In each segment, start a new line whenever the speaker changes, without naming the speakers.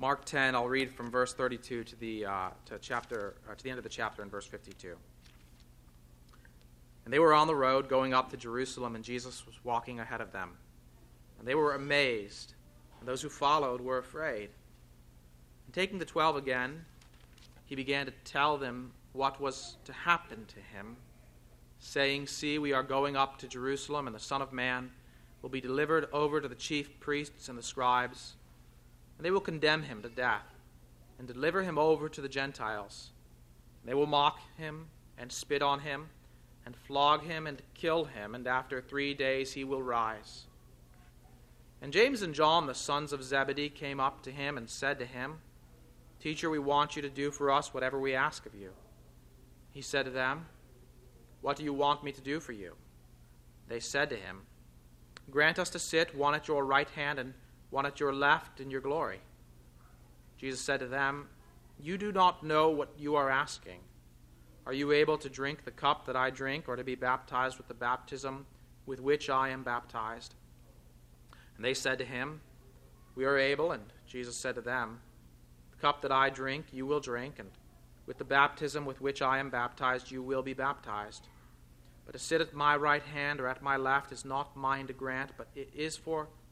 Mark 10, I'll read from verse 32 to the, uh, to, chapter, uh, to the end of the chapter in verse 52. And they were on the road going up to Jerusalem, and Jesus was walking ahead of them. And they were amazed, and those who followed were afraid. And taking the twelve again, he began to tell them what was to happen to him, saying, See, we are going up to Jerusalem, and the Son of Man will be delivered over to the chief priests and the scribes and they will condemn him to death and deliver him over to the Gentiles. They will mock him and spit on him and flog him and kill him, and after three days he will rise. And James and John, the sons of Zebedee, came up to him and said to him, Teacher, we want you to do for us whatever we ask of you. He said to them, What do you want me to do for you? They said to him, Grant us to sit one at your right hand and one at your left in your glory. Jesus said to them, You do not know what you are asking. Are you able to drink the cup that I drink, or to be baptized with the baptism with which I am baptized? And they said to him, We are able. And Jesus said to them, The cup that I drink, you will drink, and with the baptism with which I am baptized, you will be baptized. But to sit at my right hand or at my left is not mine to grant, but it is for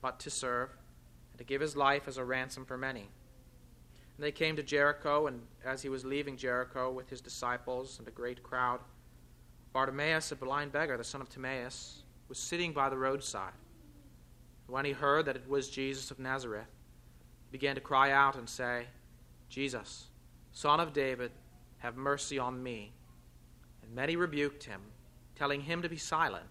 but to serve, and to give his life as a ransom for many. And they came to Jericho, and as he was leaving Jericho with his disciples and a great crowd, Bartimaeus, a blind beggar, the son of Timaeus, was sitting by the roadside. When he heard that it was Jesus of Nazareth, he began to cry out and say, Jesus, son of David, have mercy on me. And many rebuked him, telling him to be silent.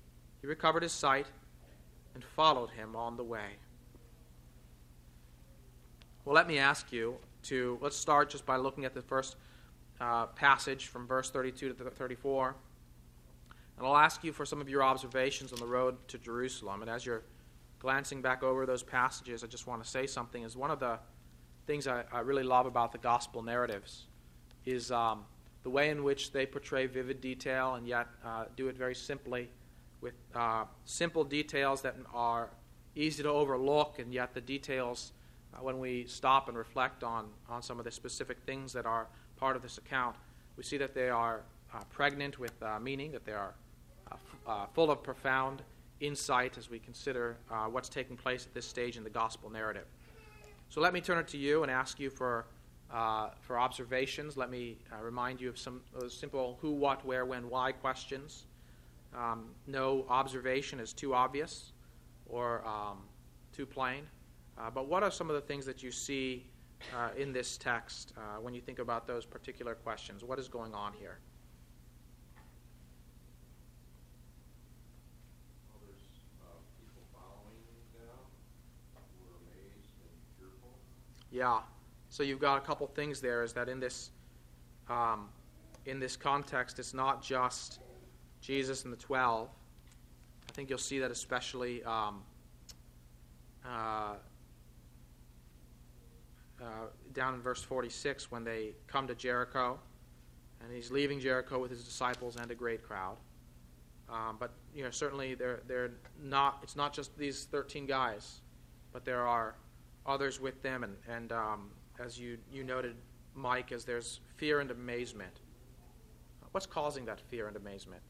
he recovered his sight and followed him on the way. Well, let me ask you to let's start just by looking at the first uh, passage from verse 32 to 34. And I'll ask you for some of your observations on the road to Jerusalem. And as you're glancing back over those passages, I just want to say something. Is one of the things I, I really love about the gospel narratives is um, the way in which they portray vivid detail and yet uh, do it very simply with uh, simple details that are easy to overlook, and yet the details, uh, when we stop and reflect on, on some of the specific things that are part of this account, we see that they are uh, pregnant with uh, meaning, that they are uh, f- uh, full of profound insight as we consider what's taking place at this stage in the gospel narrative. So let me turn it to you and ask you for. for observations, let me remind you of some simple who, what, where, when, why questions um, no observation is too obvious or um, too plain. Uh, but what are some of the things that you see uh, in this text uh, when you think about those particular questions? What is going on here? Yeah. So you've got a couple things there. Is that in this um, in this context, it's not just Jesus and the twelve. I think you'll see that especially um, uh, uh, down in verse 46 when they come to Jericho, and he's leaving Jericho with his disciples and a great crowd. Um, but you know, certainly they're, they're not. It's not just these 13 guys, but there are others with them, and, and um, as you, you noted, Mike, as there's fear and amazement. What's causing that fear and amazement?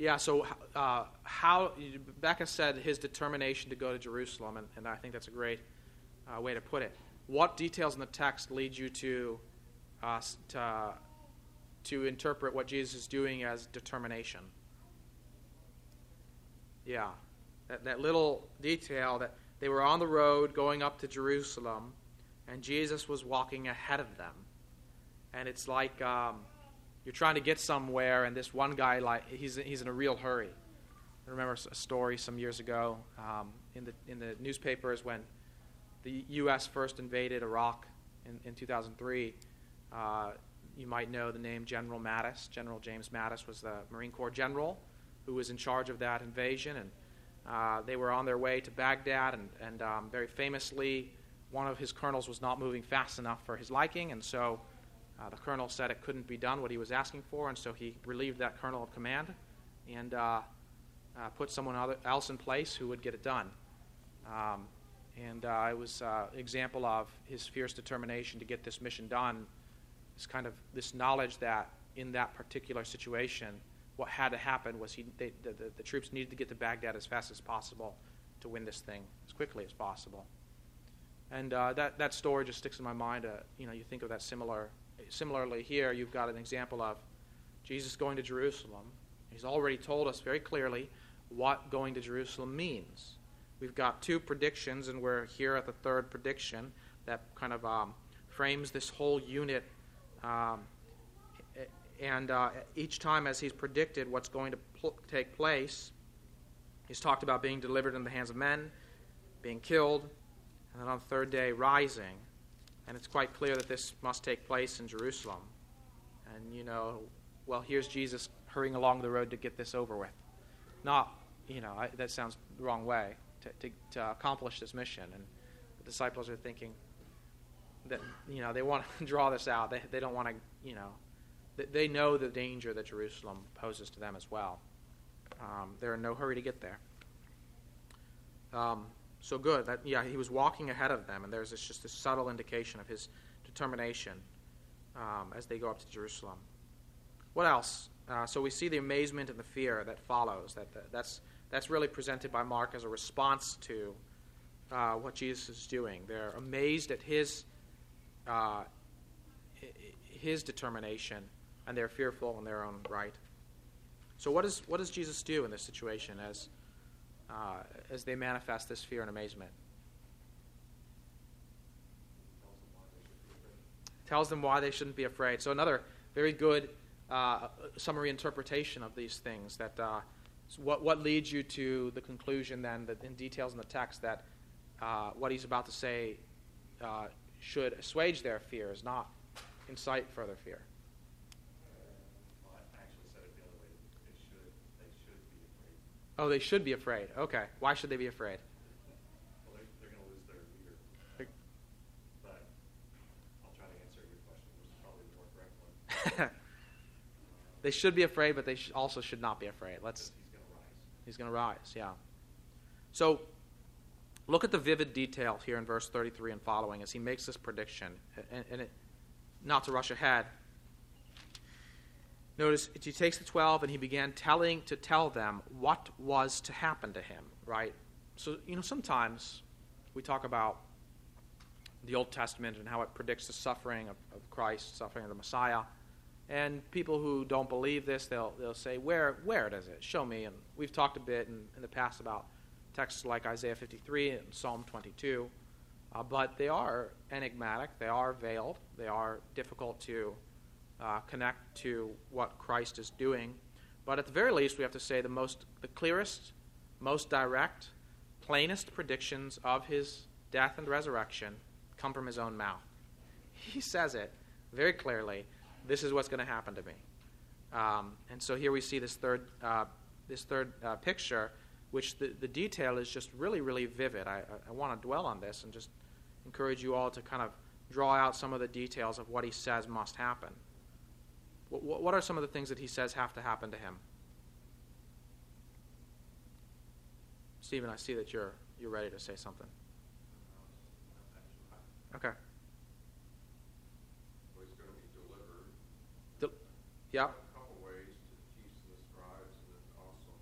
Yeah, so uh, how, Becca said his determination to go to Jerusalem, and, and I think that's a great uh, way to put it. What details in the text lead you to, uh, to, to interpret what Jesus is doing as determination? Yeah, that, that little detail that they were on the road going up to Jerusalem, and Jesus was walking ahead of them. And it's like um, you're trying to get somewhere, and this one guy, like he's he's in a real hurry. I remember a story some years ago um, in the in the newspapers when the U.S. first invaded Iraq in, in 2003. Uh, you might know the name General Mattis. General James Mattis was the Marine Corps general who was in charge of that invasion, and uh, they were on their way to Baghdad, and, and um, very famously, one of his colonels was not moving fast enough for his liking, and so uh, the colonel said it couldn't be done what he was asking for, and so he relieved that colonel of command and uh, uh put someone other, else in place who would get it done. Um, and uh, it was an uh, example of his fierce determination to get this mission done. This kind of this knowledge that in that particular situation, what had to happen was he, they, the, the, the, troops needed to get to Baghdad as fast as possible to win this thing as quickly as possible. And uh, that, that story just sticks in my mind. Uh, you know, you think of that similar, similarly here, you've got an example of Jesus going to Jerusalem. He's already told us very clearly what going to Jerusalem means. We've got two predictions, and we're here at the third prediction that kind of um, frames this whole unit um, and uh, each time, as he's predicted what's going to pl- take place, he's talked about being delivered in the hands of men, being killed, and then on the third day, rising. And it's quite clear that this must take place in Jerusalem. And, you know, well, here's Jesus hurrying along the road to get this over with. Not, you know, I, that sounds the wrong way to, to, to accomplish this mission. And the disciples are thinking that, you know, they want to draw this out. They, they don't want to, you know, they know the danger that Jerusalem poses to them as well. Um, they're in no hurry to get there. Um, so good. That yeah, he was walking ahead of them, and there's this, just a subtle indication of his determination um, as they go up to Jerusalem. What else? Uh, so we see the amazement and the fear that follows. That, that that's that's really presented by Mark as a response to uh, what Jesus is doing. They're amazed at his uh, his determination and they're fearful in their own right. So, what, is, what does Jesus do in this situation as, uh, as they manifest this fear and amazement? Tells them why they shouldn't be afraid. So, another very good uh, summary interpretation of these things that uh, what, what leads you to the conclusion then that in details in the text that uh, what he's about to say uh, should assuage their fears, not incite further fear. Oh, they should be afraid. Okay. Why should they be afraid?
Well, they're, they're going to lose their leader. They're, but I'll try to answer your question, which is probably the more correct one.
they should be afraid, but they sh- also should not be afraid. Let's.
He's going to rise.
He's going to rise. Yeah. So, look at the vivid detail here in verse 33 and following as he makes this prediction, and, and it, not to rush ahead. Notice he takes the 12 and he began telling to tell them what was to happen to him, right? So, you know, sometimes we talk about the Old Testament and how it predicts the suffering of, of Christ, suffering of the Messiah. And people who don't believe this, they'll, they'll say, where, where does it? Show me. And we've talked a bit in, in the past about texts like Isaiah 53 and Psalm 22. Uh, but they are enigmatic, they are veiled, they are difficult to uh, connect to what Christ is doing. But at the very least, we have to say the most, the clearest, most direct, plainest predictions of his death and resurrection come from his own mouth. He says it very clearly. This is what's going to happen to me. Um, and so here we see this third, uh, this third uh, picture, which the, the detail is just really, really vivid. I, I, I want to dwell on this and just encourage you all to kind of draw out some of the details of what he says must happen. What, what are some of the things that he says have to happen to him? Stephen, I see that you're you're ready to say something. Okay.
Well, he's going to be delivered.
De- yeah.
A couple ways to the chiefs and the scribes, and then also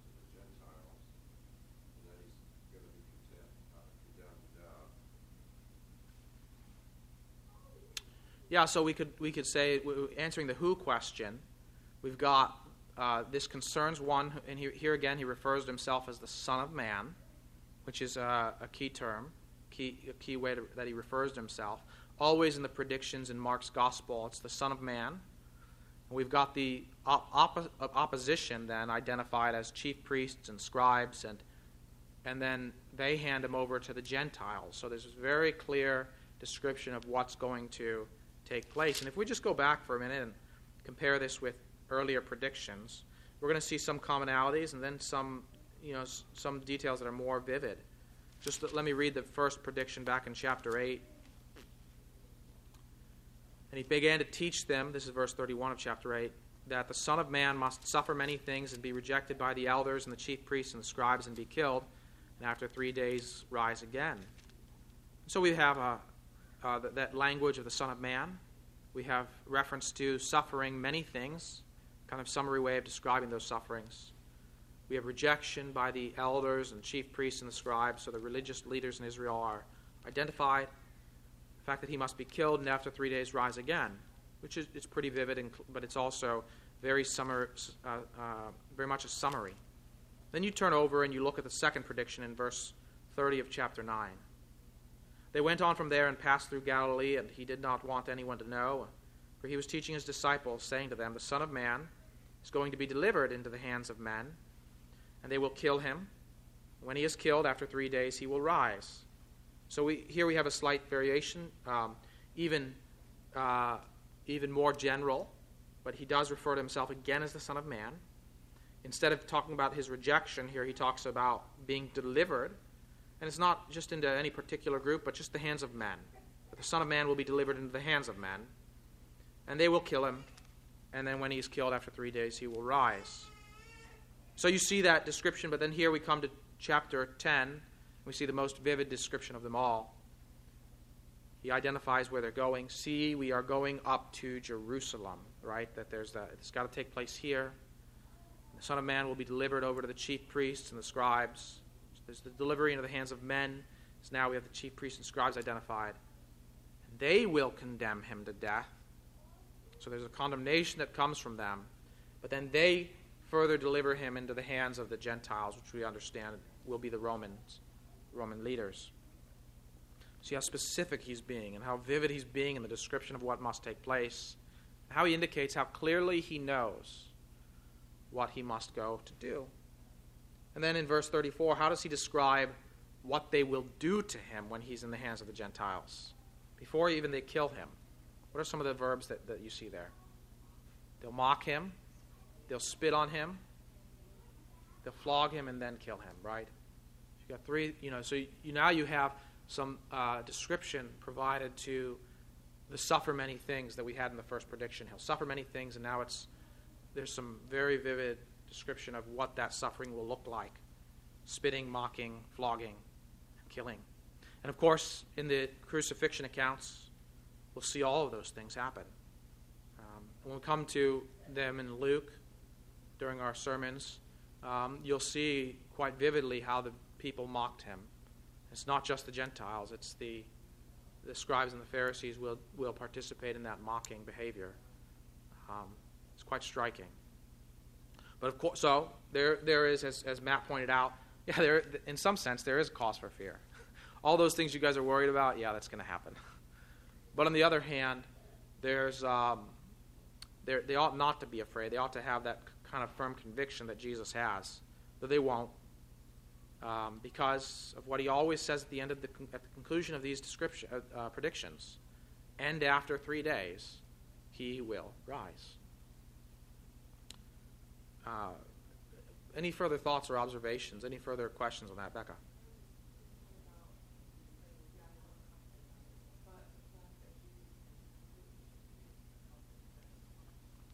Yeah, so we could we could say answering the who question, we've got uh, this concerns one, and he, here again he refers to himself as the Son of Man, which is a, a key term, key a key way to, that he refers to himself. Always in the predictions in Mark's Gospel, it's the Son of Man. We've got the op- opposition then identified as chief priests and scribes, and and then they hand him over to the Gentiles. So there's a very clear description of what's going to take place. And if we just go back for a minute and compare this with earlier predictions, we're going to see some commonalities and then some, you know, some details that are more vivid. Just let me read the first prediction back in chapter 8. And he began to teach them, this is verse 31 of chapter 8, that the Son of Man must suffer many things and be rejected by the elders and the chief priests and the scribes and be killed, and after three days rise again. So we have a, uh, that, that language of the Son of Man. We have reference to suffering many things, kind of summary way of describing those sufferings. We have rejection by the elders and chief priests and the scribes, so the religious leaders in Israel are identified. The fact that he must be killed and after three days rise again, which is it's pretty vivid, and, but it's also very, summer, uh, uh, very much a summary. Then you turn over and you look at the second prediction in verse 30 of chapter 9. They went on from there and passed through Galilee, and he did not want anyone to know, for he was teaching his disciples, saying to them, The Son of Man is going to be delivered into the hands of men, and they will kill him. When he is killed, after three days, he will rise. So we, here we have a slight variation, um, even, uh, even more general, but he does refer to himself again as the Son of Man. Instead of talking about his rejection, here he talks about being delivered and it's not just into any particular group, but just the hands of men. the Son of Man will be delivered into the hands of men, and they will kill him, and then when he is killed after three days, he will rise. So you see that description, but then here we come to chapter 10. We see the most vivid description of them all. He identifies where they're going. See, we are going up to Jerusalem, right? That there's that. It's got to take place here. The Son of Man will be delivered over to the chief priests and the scribes. There's the delivery into the hands of men. So now we have the chief priests and scribes identified. And they will condemn him to death. So there's a condemnation that comes from them. But then they further deliver him into the hands of the Gentiles, which we understand will be the Romans, Roman leaders. See how specific he's being and how vivid he's being in the description of what must take place. How he indicates how clearly he knows what he must go to do. And then in verse 34, how does he describe what they will do to him when he's in the hands of the Gentiles? Before even they kill him. What are some of the verbs that, that you see there? They'll mock him, they'll spit on him, they'll flog him, and then kill him, right? You got three, you know, so you, now you have some uh, description provided to the suffer many things that we had in the first prediction. He'll suffer many things, and now it's there's some very vivid description of what that suffering will look like spitting, mocking, flogging, killing. And of course, in the crucifixion accounts, we'll see all of those things happen. Um, when we come to them in Luke during our sermons, um, you'll see quite vividly how the people mocked him. It's not just the Gentiles, it's the, the scribes and the Pharisees will, will participate in that mocking behavior. Um, it's quite striking. But of course, so there, there is, as, as Matt pointed out, yeah, there, in some sense, there is cause for fear. All those things you guys are worried about, yeah, that's going to happen. But on the other hand, there's, um, they ought not to be afraid. They ought to have that kind of firm conviction that Jesus has, that they won't, um, because of what he always says at the end of the, at the conclusion of these description, uh, uh, predictions. And after three days, he will rise. Uh, any further thoughts or observations? Any further questions on that, Becca?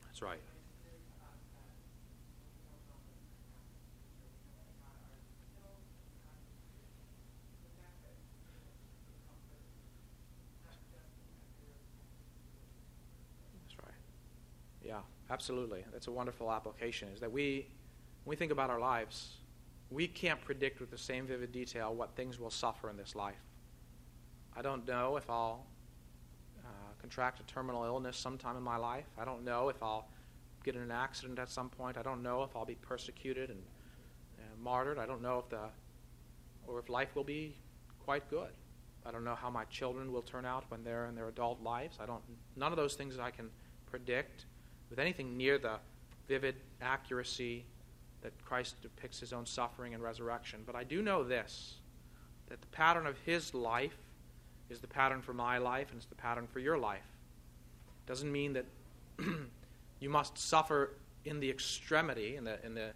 That's right. Absolutely. That's a wonderful application. Is that we, when we think about our lives, we can't predict with the same vivid detail what things will suffer in this life. I don't know if I'll uh, contract a terminal illness sometime in my life. I don't know if I'll get in an accident at some point. I don't know if I'll be persecuted and, and martyred. I don't know if the or if life will be quite good. I don't know how my children will turn out when they're in their adult lives. I don't none of those things I can predict with anything near the vivid accuracy that Christ depicts his own suffering and resurrection. But I do know this that the pattern of his life is the pattern for my life and it's the pattern for your life. It Doesn't mean that you must suffer in the extremity, in the, in the,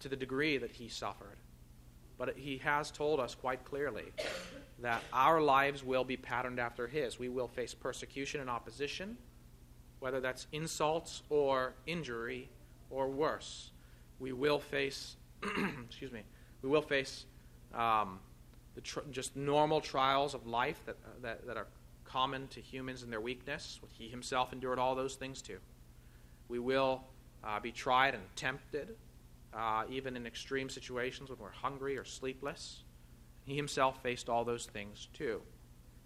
to the degree that he suffered. But he has told us quite clearly that our lives will be patterned after his. We will face persecution and opposition, whether that's insults or injury or worse. We will face, excuse me, we will face um, tr- just normal trials of life that, uh, that, that are common to humans in their weakness. He himself endured all those things too. We will uh, be tried and tempted, uh, even in extreme situations when we're hungry or sleepless. He himself faced all those things too.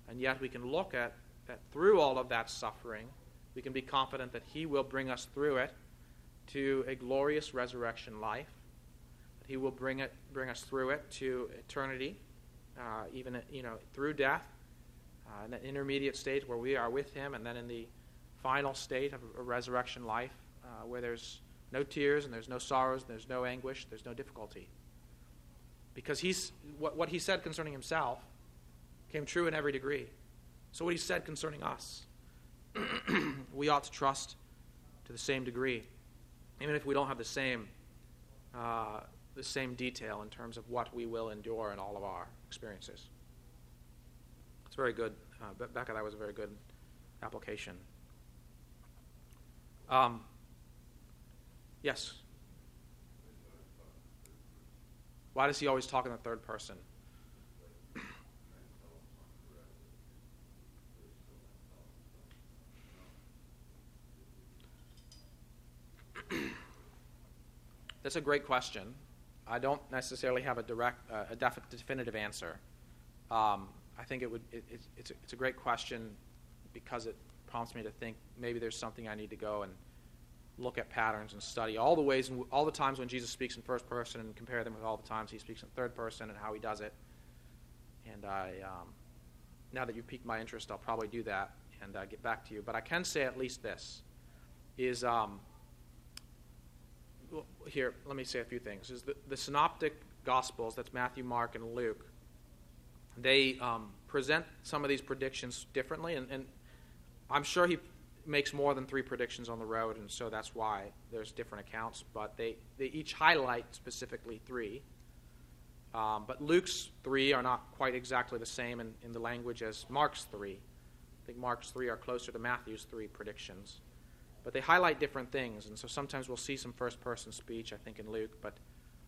And yet we can look at that through all of that suffering, we can be confident that He will bring us through it to a glorious resurrection life. That He will bring it, bring us through it to eternity, uh, even you know through death, uh, in an intermediate state where we are with Him, and then in the final state of a resurrection life uh, where there's no tears and there's no sorrows and there's no anguish, there's no difficulty. Because he's, what, what he said concerning himself came true in every degree. So, what he said concerning us, we ought to trust to the same degree, even if we don't have the same, uh, the same detail in terms of what we will endure in all of our experiences. It's very good. Uh, that was a very good application. Um, yes. Why does he always talk in the third person? That's a great question. I don't necessarily have a direct, uh, a def- definitive answer. Um, I think it would. It, it, it's, a, it's a great question because it prompts me to think maybe there's something I need to go and look at patterns and study all the ways, and all the times when Jesus speaks in first person, and compare them with all the times he speaks in third person and how he does it. And I, um, now that you've piqued my interest, I'll probably do that and uh, get back to you. But I can say at least this: is um, here. Let me say a few things. Is the, the synoptic gospels? That's Matthew, Mark, and Luke. They um, present some of these predictions differently, and, and I'm sure he makes more than three predictions on the road, and so that's why there's different accounts. But they, they each highlight specifically three. Um, but Luke's three are not quite exactly the same in, in the language as Mark's three. I think Mark's three are closer to Matthew's three predictions. But they highlight different things, and so sometimes we'll see some first person speech, I think, in Luke, but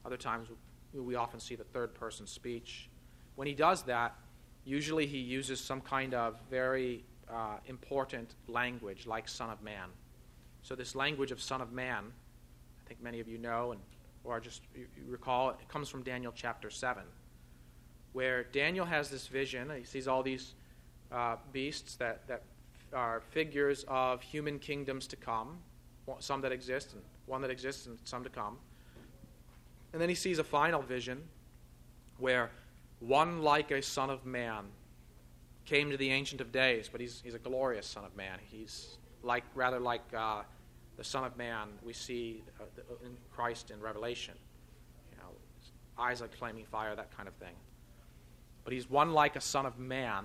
other times we often see the third person speech. When he does that, usually he uses some kind of very uh, important language like Son of Man. So, this language of Son of Man, I think many of you know, and, or just you, recall, it comes from Daniel chapter 7, where Daniel has this vision. He sees all these uh, beasts that, that are figures of human kingdoms to come, some that exist, and one that exists, and some to come. And then he sees a final vision where one like a Son of Man came to the Ancient of Days, but he's, he's a glorious Son of Man. He's like rather like uh, the Son of Man we see uh, in Christ in Revelation. You know, eyes like flaming fire, that kind of thing. But he's one like a Son of Man,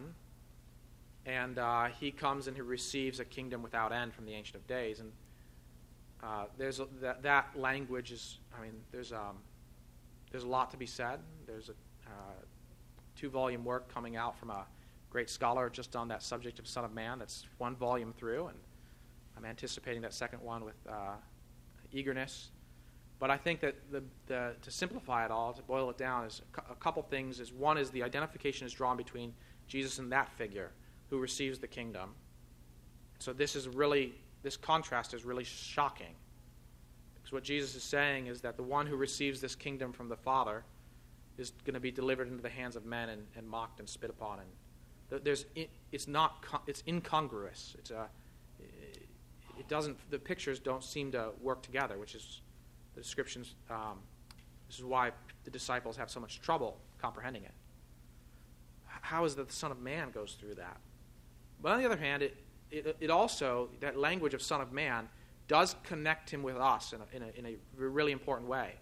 and uh, he comes and he receives a kingdom without end from the Ancient of Days. And uh, there's a, that, that language is, I mean, there's um, there's a lot to be said. There's a uh, two-volume work coming out from a great scholar just on that subject of Son of Man. That's one volume through, and I'm anticipating that second one with uh, eagerness. But I think that the, the, to simplify it all, to boil it down, is a couple things. Is one is the identification is drawn between Jesus and that figure who receives the kingdom. So this is really this contrast is really shocking. Because what Jesus is saying is that the one who receives this kingdom from the Father is going to be delivered into the hands of men and, and mocked and spit upon and there's it's not it's incongruous. It's a it doesn't the pictures don't seem to work together, which is the descriptions. Um, this is why the disciples have so much trouble comprehending it. How is that the Son of Man goes through that? But on the other hand, it, it, it also, that language of Son of Man, does connect him with us in a, in, a, in a really important way.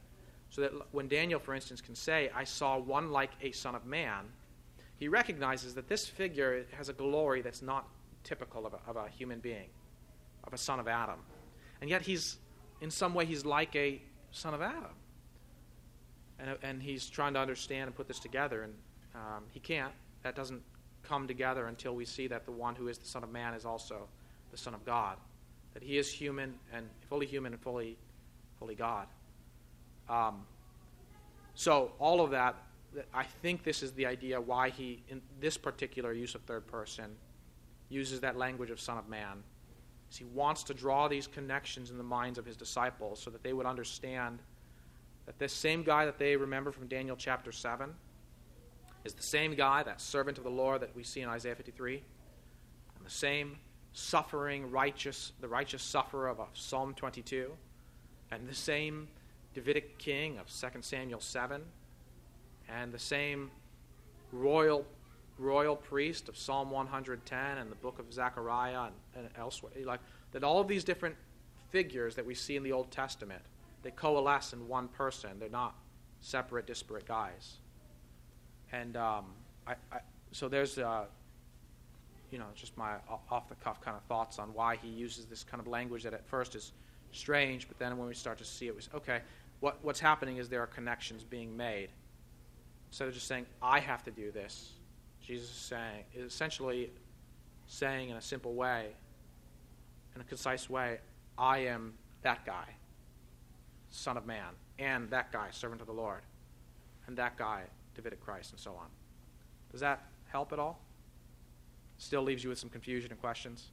So that when Daniel, for instance, can say, I saw one like a Son of Man, he recognizes that this figure has a glory that's not typical of a, of a human being, of a son of Adam. And yet he's, in some way, he's like a son of Adam. And, and he's trying to understand and put this together, and um, he can't. That doesn't come together until we see that the one who is the Son of Man is also the Son of God. That he is human and fully human and fully, fully God. Um, so all of that, I think this is the idea why he, in this particular use of third person, uses that language of Son of Man. Is he wants to draw these connections in the minds of his disciples so that they would understand that this same guy that they remember from Daniel chapter 7 is the same guy, that servant of the Lord that we see in Isaiah 53, and the same suffering, righteous, the righteous sufferer of Psalm 22, and the same Davidic king of 2 Samuel 7, and the same royal royal priest of Psalm 110 and the book of Zechariah and, and elsewhere. Like that all of these different figures that we see in the Old Testament, they coalesce in one person. They're not separate, disparate guys. And um, I, I, so there's, uh, you know, just my off the cuff kind of thoughts on why he uses this kind of language that at first is strange, but then when we start to see it, was okay. What, what's happening is there are connections being made. Instead of just saying, I have to do this, Jesus is saying, is essentially saying in a simple way, in a concise way, I am that guy, Son of Man, and that guy, servant of the Lord, and that guy, Davidic Christ, and so on. Does that help at all? Still leaves you with some confusion and questions?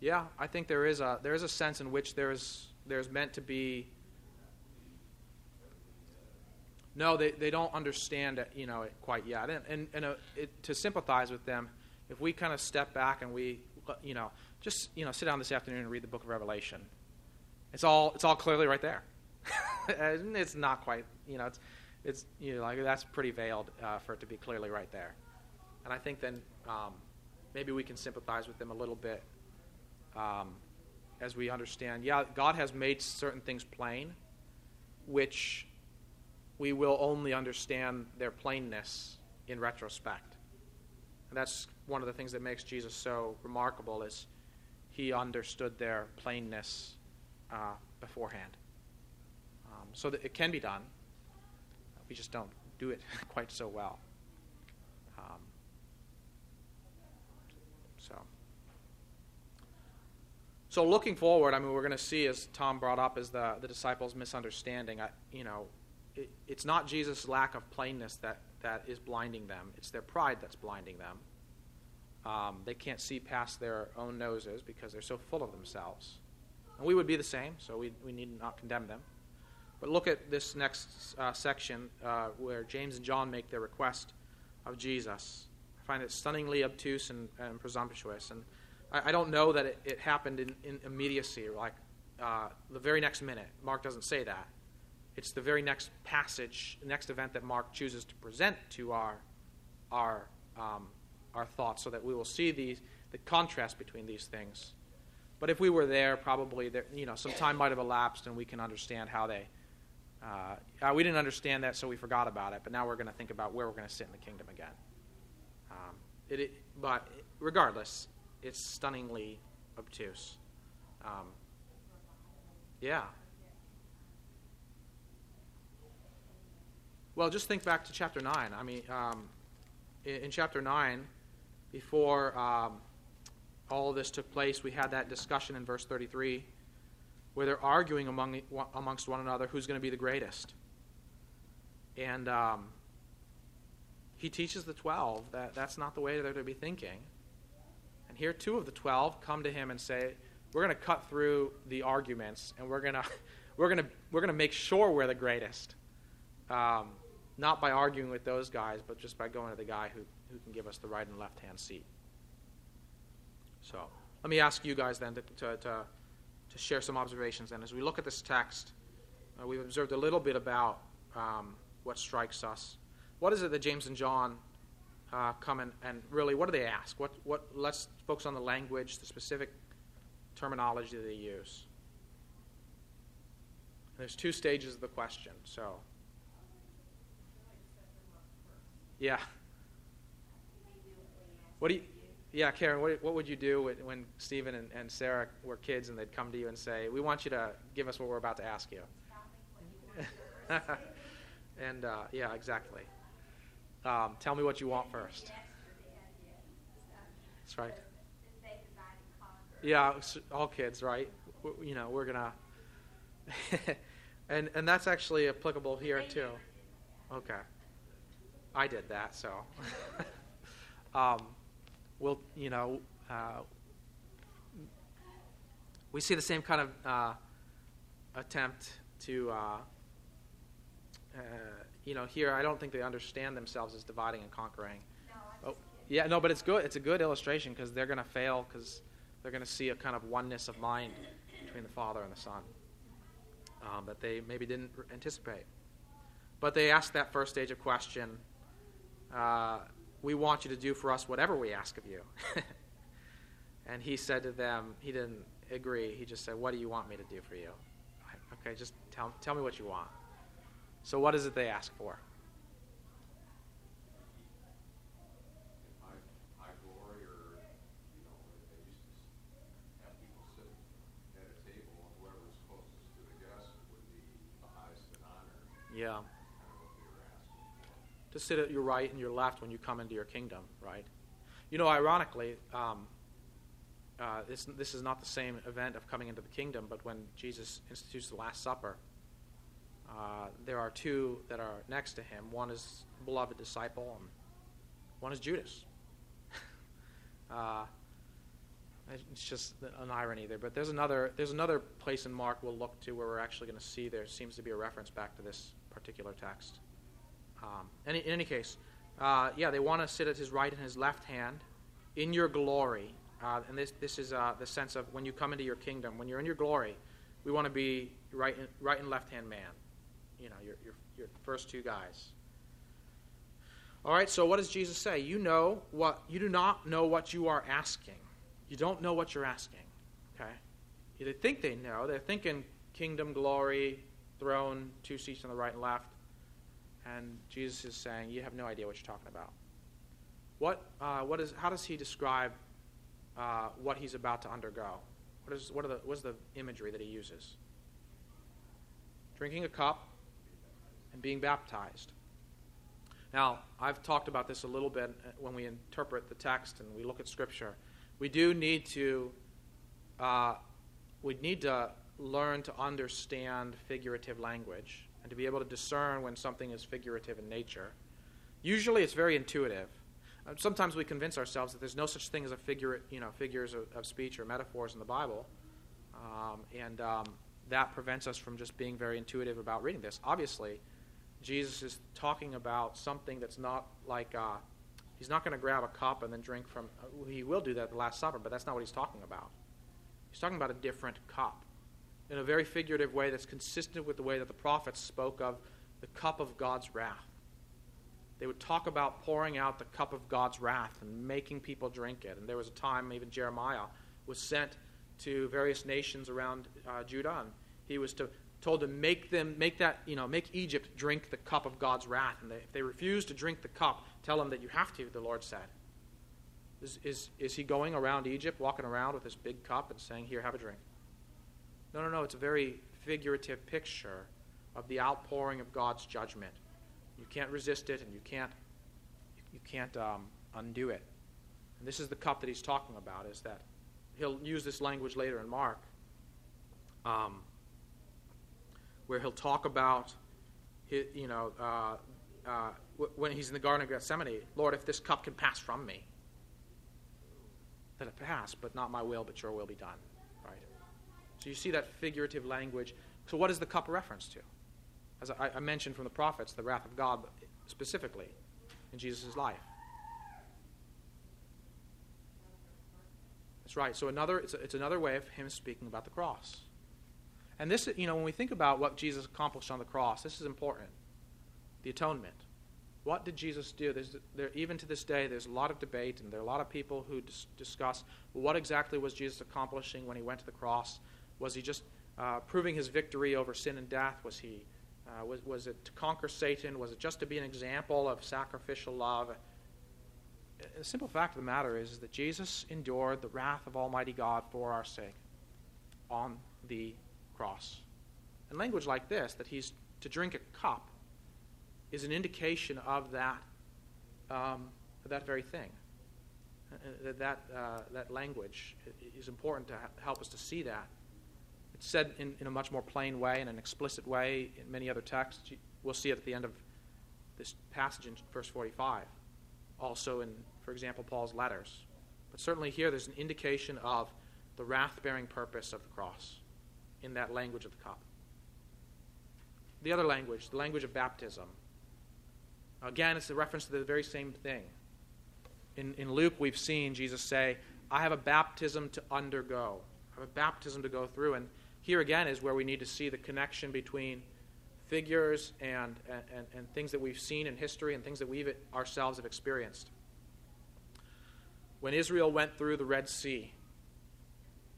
Yeah, I think there is a there is a sense in which there's there's meant to be. No, they, they don't understand it, you know, it quite yet. And, and, and uh, it, to sympathize with them, if we kind of step back and we, you know, just you know, sit down this afternoon and read the book of Revelation, it's all it's all clearly right there. It's not quite, you know, it's, it's you know, like that's pretty veiled uh, for it to be clearly right there. And I think then um, maybe we can sympathize with them a little bit um, as we understand. Yeah, God has made certain things plain, which we will only understand their plainness in retrospect. And that's one of the things that makes Jesus so remarkable is he understood their plainness uh, beforehand so that it can be done. We just don't do it quite so well. Um, so, so looking forward, I mean, we're going to see, as Tom brought up, is the the disciples' misunderstanding. I, you know, it, it's not Jesus' lack of plainness that that is blinding them; it's their pride that's blinding them. Um, they can't see past their own noses because they're so full of themselves. And we would be the same, so we, we need not condemn them. But look at this next uh, section uh, where James and John make their request of Jesus. I find it stunningly obtuse and, and presumptuous. And I, I, don't know that it, it happened in, in, immediacy, like uh, the very next minute. Mark doesn't say that. It's the very next passage, next event that Mark chooses to present to our, our, um, our thoughts so that we will see these, the contrast between these things. But if we were there, probably there, you know, some time might have elapsed and we can understand how they uh, uh, we didn't understand that, so we forgot about it. But now we're going to think about where we're going to sit in the kingdom again. Um, it, it, but regardless, it's stunningly obtuse. Um, yeah. Well, just think back to chapter 9. I mean, um, in, in, chapter 9, before um, all of this took place, we had that discussion in verse 33 where they're arguing among, amongst one another who's going to be the greatest. And um, he teaches the 12 that that's not the way they're to be thinking. And here, two of the 12 come to him and say, We're going to cut through the arguments and we're going to. We're going to we're to make sure we're the greatest. Um, not by arguing with those guys, but just by going to the guy who, who can give us the right and left hand seat. So let me ask you guys then to, to, to, to share some observations. And as we look at this text, uh, we've observed a little bit about um, what strikes us. What is it that James and John uh, come and, and really, what do they ask? What, what, let's focus on the language, the specific terminology that they use. There's two stages of the question. So, yeah. What do you? Yeah, Karen. What, what would you do when Stephen and, and Sarah were kids and they'd come to you and say, "We want you to give us what we're about to ask you." and uh, yeah, exactly. Um, tell me what you want first. That's right. Yeah, all kids, right? You know, we're gonna, and and that's actually applicable here too. Okay, I did that, so. um, we'll, you know, uh, we see the same kind of uh, attempt to, uh, uh you know, here I don't think they understand themselves as dividing and conquering.
No,
oh, yeah, no, but it's good. It's a good illustration because they're going to fail because they're going to see a kind of oneness of mind between the Father and the Son um, that they maybe didn't anticipate. But they ask that first stage of question. We want you to do for us whatever we ask of you. and he said to them, he didn't agree. He just said, What do you want me to do for you? Okay, just tell, tell me what you want. So, what is it they ask for? Yeah to sit at your right and your left when you come into your kingdom, right? You know, ironically, um, uh, this, this is not the same event of coming into the kingdom, but when Jesus institutes the Last Supper, uh, there are two that are next to him. One is beloved disciple, and one is Judas. uh, it's just an irony there. But there's another there's another place in Mark we'll look to where we're actually going to see there seems to be a reference back to this particular text. Um, in any case, uh, yeah, they want to sit at his right and his left hand in your glory. Uh, and this, this is uh, the sense of when you come into your kingdom, when you're in your glory, we want to be right, right and left hand man. You know, your, your, your first two guys. All right, so what does Jesus say? You know what you do not know what you are asking. You don't know what you're asking. Okay? They think they know. They're thinking kingdom, glory, throne, two seats on the right and left. And Jesus is saying, You have no idea what you're talking about. What, uh, what is, how does he describe uh, what he's about to undergo? What is, what, are the, what is the imagery that he uses? Drinking a cup and being baptized. Now, I've talked about this a little bit uh, when we interpret the text and we look at Scripture. We do need to, uh, we need to learn to understand figurative language and to be able to discern when something is figurative in nature. Usually it's very intuitive. Uh, sometimes we convince ourselves that there's no such thing as a figure, you know, figures of, of speech or metaphors in the Bible, um, and um, that prevents us from just being very intuitive about reading this. Obviously, Jesus is talking about something that's not like uh, he's not going to grab a cup and then drink from. Uh, he will do that at the Last Supper, but that's not what he's talking about. He's talking about a different cup in a very figurative way that's consistent with the way that the prophets spoke of the cup of God's wrath. They would talk about pouring out the cup of God's wrath and making people drink it. And there was a time, even Jeremiah was sent to various nations around uh, Judah, and he was to, told to make them, make that, you know, make Egypt drink the cup of God's wrath. And they, if they refuse to drink the cup, tell them that you have to, the Lord said. Is, is, is he going around Egypt, walking around with this big cup and saying, Here, have a drink? No, no, no. It's a very figurative picture of the outpouring of God's judgment. You can't resist it, and you can't you can't um, undo it. And this is the cup that he's talking about. Is that he'll use this language later in Mark, um, where he'll talk about, you know, uh, uh, when he's in the Garden of Gethsemane, Lord, if this cup can pass from me, let it pass, but not my will, but your will be done. So you see that figurative language. So what is the cup reference to? as I, I mentioned from the prophets, the wrath of God specifically in Jesus' life. That's right. So another, it's, it's another way of him speaking about the cross. And this, you know, when we think about what Jesus accomplished on the cross, this is important. The atonement. What did Jesus do? There's, there, even to this day, there's a lot of debate, and there are a lot of people who dis- discuss what exactly was Jesus accomplishing when he went to the cross. Was he just uh, proving his victory over sin and death? Was he uh, was, was it to conquer Satan? Was it just to be an example of sacrificial love? The simple fact of the matter is, that Jesus endured the wrath of Almighty God for our sake on the cross. And language like this, that he's to drink a cup, is an indication of that, um, that very thing. Uh, that, that, uh, that language is important to help us to see that said in, in a much more plain way, in an explicit way in many other texts. We'll see it at the end of this passage in verse 45. Also in, for example, Paul's letters. But certainly here there's an indication of the wrath bearing purpose of the cross in that language of the cup. The other language, the language of baptism. Again, it's a reference to the very same thing. In, in Luke, we've seen Jesus say, I have a baptism to undergo. I have a baptism to go through. And here again is where we need to see the connection between figures and, and, and things that we've seen in history and things that we ourselves have experienced. When Israel went through the Red Sea,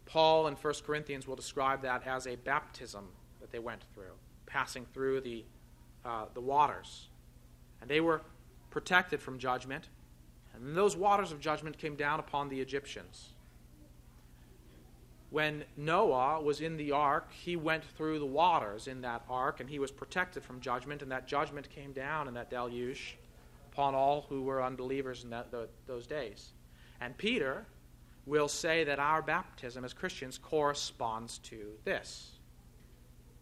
Paul in 1 Corinthians will describe that as a baptism that they went through, passing through the, uh, the waters. And they were protected from judgment. And those waters of judgment came down upon the Egyptians when Noah was in the ark, he went through the waters in that ark and he was protected from judgment, and that judgment came down in that deluge upon all who were unbelievers in that, the, those days. And Peter will say that our baptism as Christians corresponds to this,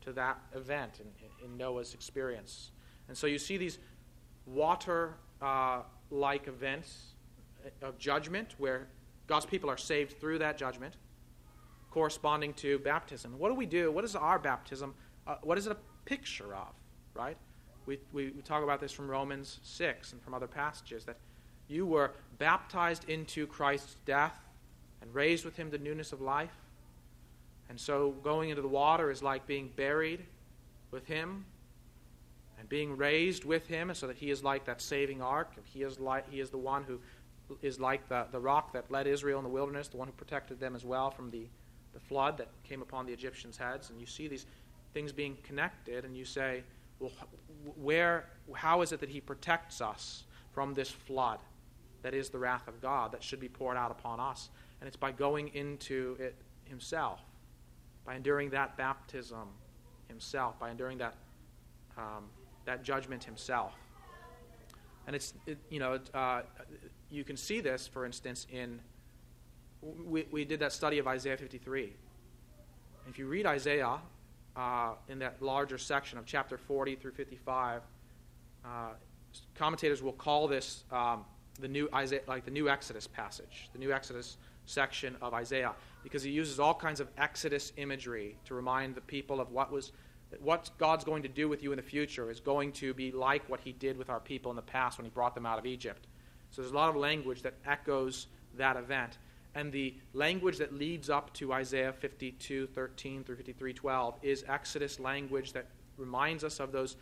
to that event in, in Noah's experience. And so you see these water uh, like events of judgment where God's people are saved through that judgment corresponding to baptism. What do we do? What is our baptism? Uh, what is it a picture of, right? We, we, talk about this from Romans 6 and from other passages that you were baptized into Christ's death and raised with him to newness of life. And so going into the water is like being buried with him and being raised with him so that he is like that saving ark. He is, like, he is the one who is like the, the rock that led Israel in the wilderness, the one who protected them as well from the the flood that came upon the Egyptians' heads, and you see these things being connected, and you say, well, where, how is it that he protects us from this flood that is the wrath of God that should be poured out upon us? And it's by going into it himself, by enduring that baptism himself, by enduring that, um, that judgment himself. And it's, it, you know, uh, you can see this, for instance, in we, we did that study of Isaiah 53. If you read Isaiah uh, in that larger section of chapter 40 through 55, uh, commentators will call this um, the new Isaiah, like the new Exodus passage, the new Exodus section of Isaiah, because he uses all kinds of Exodus imagery to remind the people of what was what God's going to do with you in the future is going to be like what he did with our people in the past when he brought them out of Egypt. So there's a lot of language that echoes that event and the language that leads up to Isaiah 52 13 through 53 12 is Exodus language that reminds us of those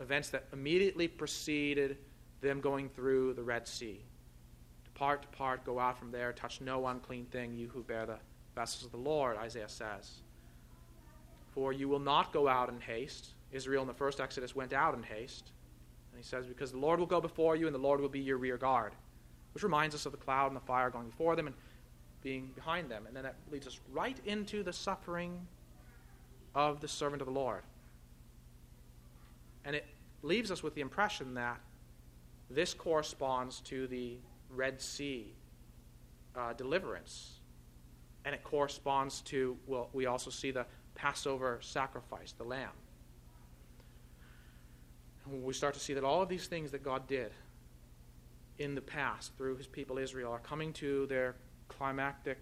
events that immediately preceded them going through the Red Sea. Depart, depart, go out from there, touch no unclean thing, you who bear the vessels of the Lord, Isaiah says. For you will not go out in haste. Israel in the first Exodus went out in haste. And he says, Because the Lord will go before you, and the Lord will be your rear guard. Which reminds us of the cloud and the fire going before them. And being behind them. And then that leads us right into the suffering of the servant of the Lord. And it leaves us with the impression that this corresponds to the Red Sea uh, deliverance. And it corresponds to, well, we also see the Passover sacrifice, the lamb. And we start to see that all of these things that God did in the past through his people Israel are coming to their climactic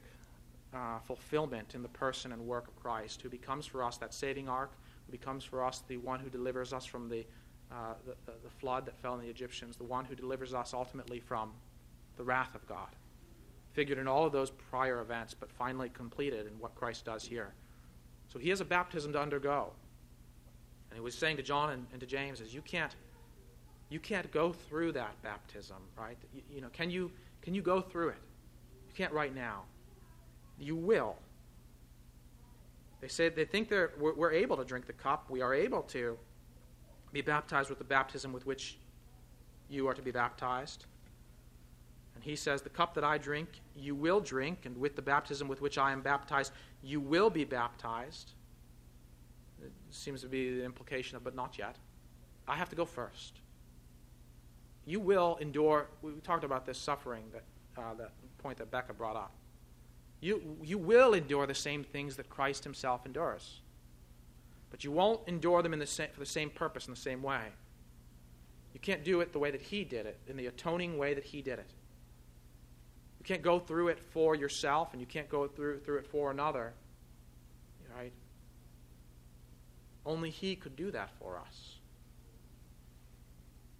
uh, fulfillment in the person and work of Christ, who becomes for us that saving ark, who becomes for us the one who delivers us from the, uh, the, the, flood that fell on the Egyptians, the one who delivers us ultimately from the wrath of God. Figured in all of those prior events, but finally completed in what Christ does here. So he has a baptism to undergo. And he was saying to John and, and to James, is you can't you can't go through that baptism, right? You, you, know, can you can you go through it? You can't right now. You will. They say they think they're we're, we're able to drink the cup. We are able to be baptized with the baptism with which you are to be baptized. And he says, The cup that I drink, you will drink, and with the baptism with which I am baptized, you will be baptized. It seems to be the implication of, but not yet. I have to go first. You will endure, we talked about this suffering, that, uh, that point that Becca brought up. You, you will endure the same things that Christ himself endures. But you won't endure them in the for the same purpose in the same way. You can't do it the way that he did it, in the atoning way that he did it. You can't go through it for yourself, and you can't go through, through it for another. Right? Only He could do that for us.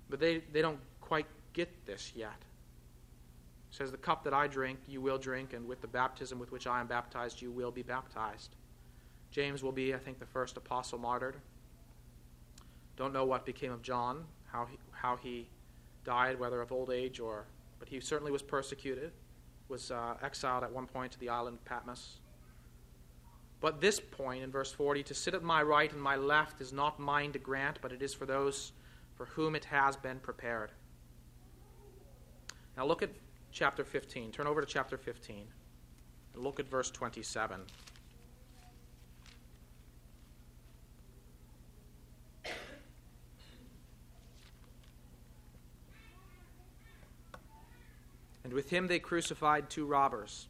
But they, they don't quite get this yet. Says, The cup that I drink, you will drink, and with the baptism with which I am baptized, you will be baptized. James will be, I think, the first apostle martyred. Don't know what became of John, how he, how he died, whether of old age or. But he certainly was persecuted was uh, exiled at one point to the island of Patmos. But this point in verse 40 to sit at my right and my left is not mine to grant, but it is for those for whom it has been prepared. Now look at chapter 15. Turn over to chapter 15 and look at verse 27. And with him they crucified two robbers,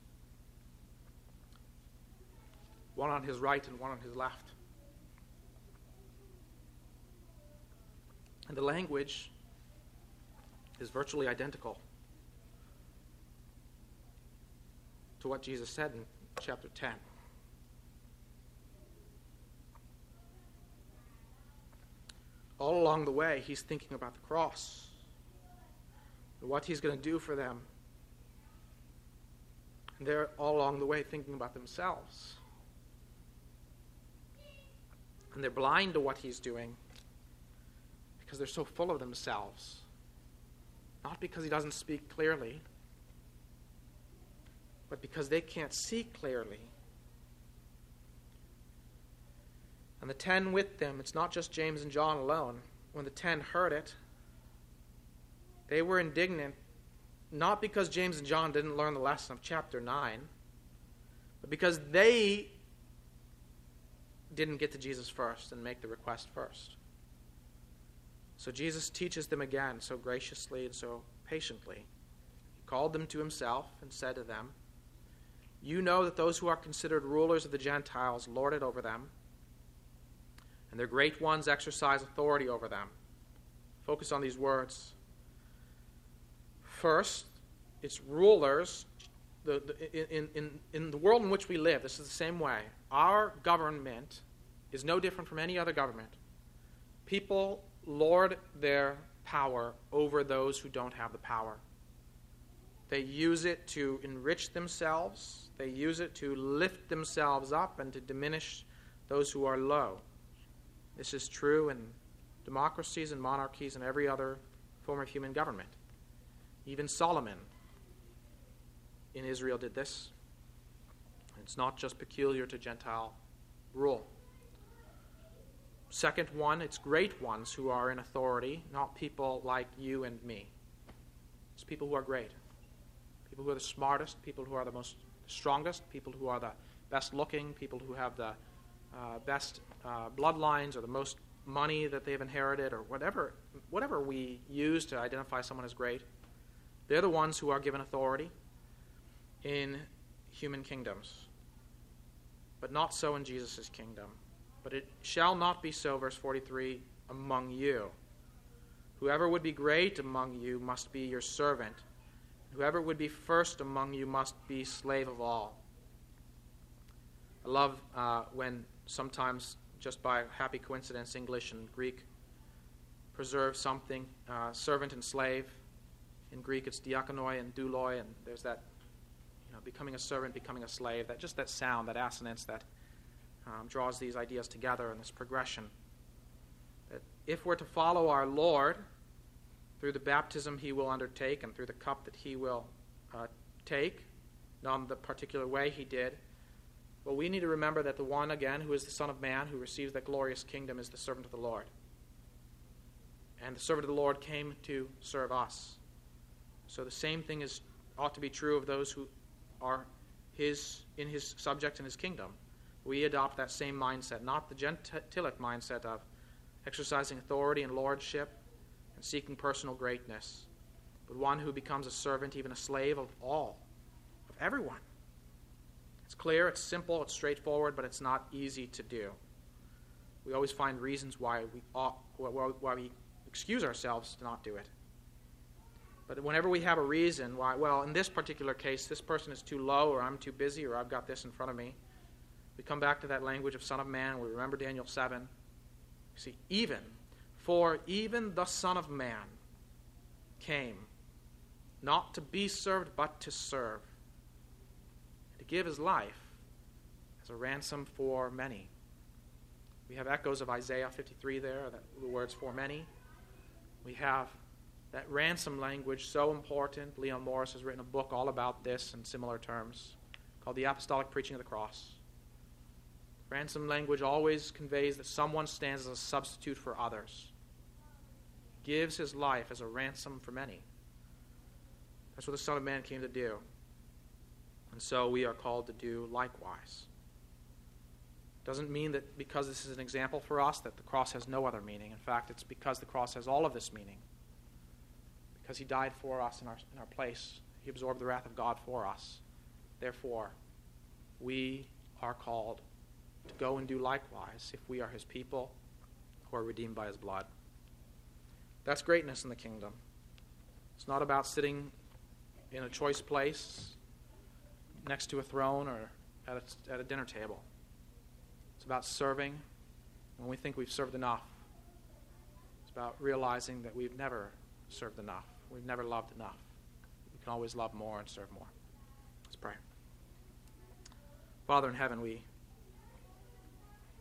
one on his right and one on his left. And the language is virtually identical to what Jesus said in chapter 10. All along the way, he's thinking about the cross and what he's going to do for them and they're all along the way thinking about themselves. And they're blind to what he's doing because they're so full of themselves. Not because he doesn't speak clearly, but because they can't see clearly. And the ten with them, it's not just James and John alone. When the ten heard it, they were indignant not because James and John didn't learn the lesson of chapter 9, but because they didn't get to Jesus first and make the request first. So Jesus teaches them again so graciously and so patiently. He called them to himself and said to them, You know that those who are considered rulers of the Gentiles lord it over them, and their great ones exercise authority over them. Focus on these words. First, its rulers, the, the, in, in, in the world in which we live, this is the same way. Our government is no different from any other government. People lord their power over those who don't have the power. They use it to enrich themselves, they use it to lift themselves up and to diminish those who are low. This is true in democracies and monarchies and every other form of human government. Even Solomon in Israel did this. It's not just peculiar to Gentile rule. Second one, it's great ones who are in authority, not people like you and me. It's people who are great. People who are the smartest, people who are the most strongest, people who are the best looking, people who have the uh, best uh, bloodlines or the most money that they've inherited or whatever whatever we use to identify someone as great. They're the ones who are given authority in human kingdoms, but not so in Jesus' kingdom. But it shall not be so, verse 43, among you. Whoever would be great among you must be your servant. Whoever would be first among you must be slave of all. I love uh, when sometimes just by happy coincidence, English and Greek preserve something uh, servant and slave. In Greek, it's diakonoi and douloi, and there's that you know, becoming a servant, becoming a slave. That just that sound, that assonance, that um, draws these ideas together in this progression. That if we're to follow our Lord through the baptism He will undertake and through the cup that He will uh, take, not in the particular way He did, well, we need to remember that the one, again, who is the Son of Man, who receives that glorious kingdom, is the servant of the Lord. And the servant of the Lord came to serve us. So the same thing is, ought to be true of those who are his, in his subjects in his kingdom. We adopt that same mindset, not the gentilic mindset of exercising authority and lordship and seeking personal greatness, but one who becomes a servant, even a slave of all, of everyone. It's clear, it's simple, it's straightforward, but it's not easy to do. We always find reasons why we ought, why we excuse ourselves to not do it. But whenever we have a reason why, well, in this particular case, this person is too low, or I'm too busy, or I've got this in front of me, we come back to that language of Son of Man. We remember Daniel 7. You see, even, for even the Son of Man came not to be served, but to serve, to give his life as a ransom for many. We have echoes of Isaiah 53 there, that, the words for many. We have that ransom language so important. Leon Morris has written a book all about this in similar terms called The Apostolic Preaching of the Cross. Ransom language always conveys that someone stands as a substitute for others, gives his life as a ransom for many. That's what the Son of Man came to do. And so we are called to do likewise. Doesn't mean that because this is an example for us that the cross has no other meaning. In fact, it's because the cross has all of this meaning. Because he died for us in our, in our place, he absorbed the wrath of God for us. Therefore, we are called to go and do likewise if we are his people who are redeemed by his blood. That's greatness in the kingdom. It's not about sitting in a choice place next to a throne or at a, at a dinner table. It's about serving when we think we've served enough. It's about realizing that we've never served enough. We've never loved enough. We can always love more and serve more. Let's pray. Father in heaven, we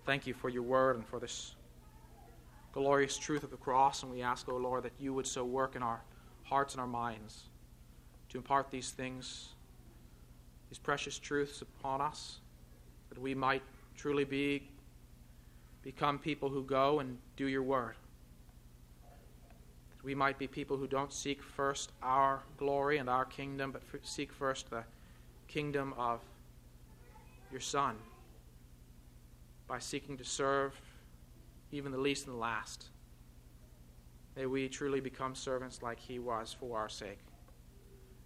thank you for your word and for this glorious truth of the cross, and we ask, O oh Lord, that you would so work in our hearts and our minds to impart these things, these precious truths upon us, that we might truly be become people who go and do your word. That we might be people who don't seek first our glory and our kingdom, but seek first the kingdom of your Son by seeking to serve even the least and the last. May we truly become servants like he was for our sake.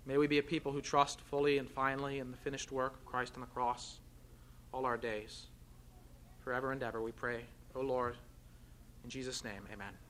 May we be a people who trust fully and finally in the finished work of Christ on the cross all our days forever and ever, we pray. O Lord, in Jesus' name, amen.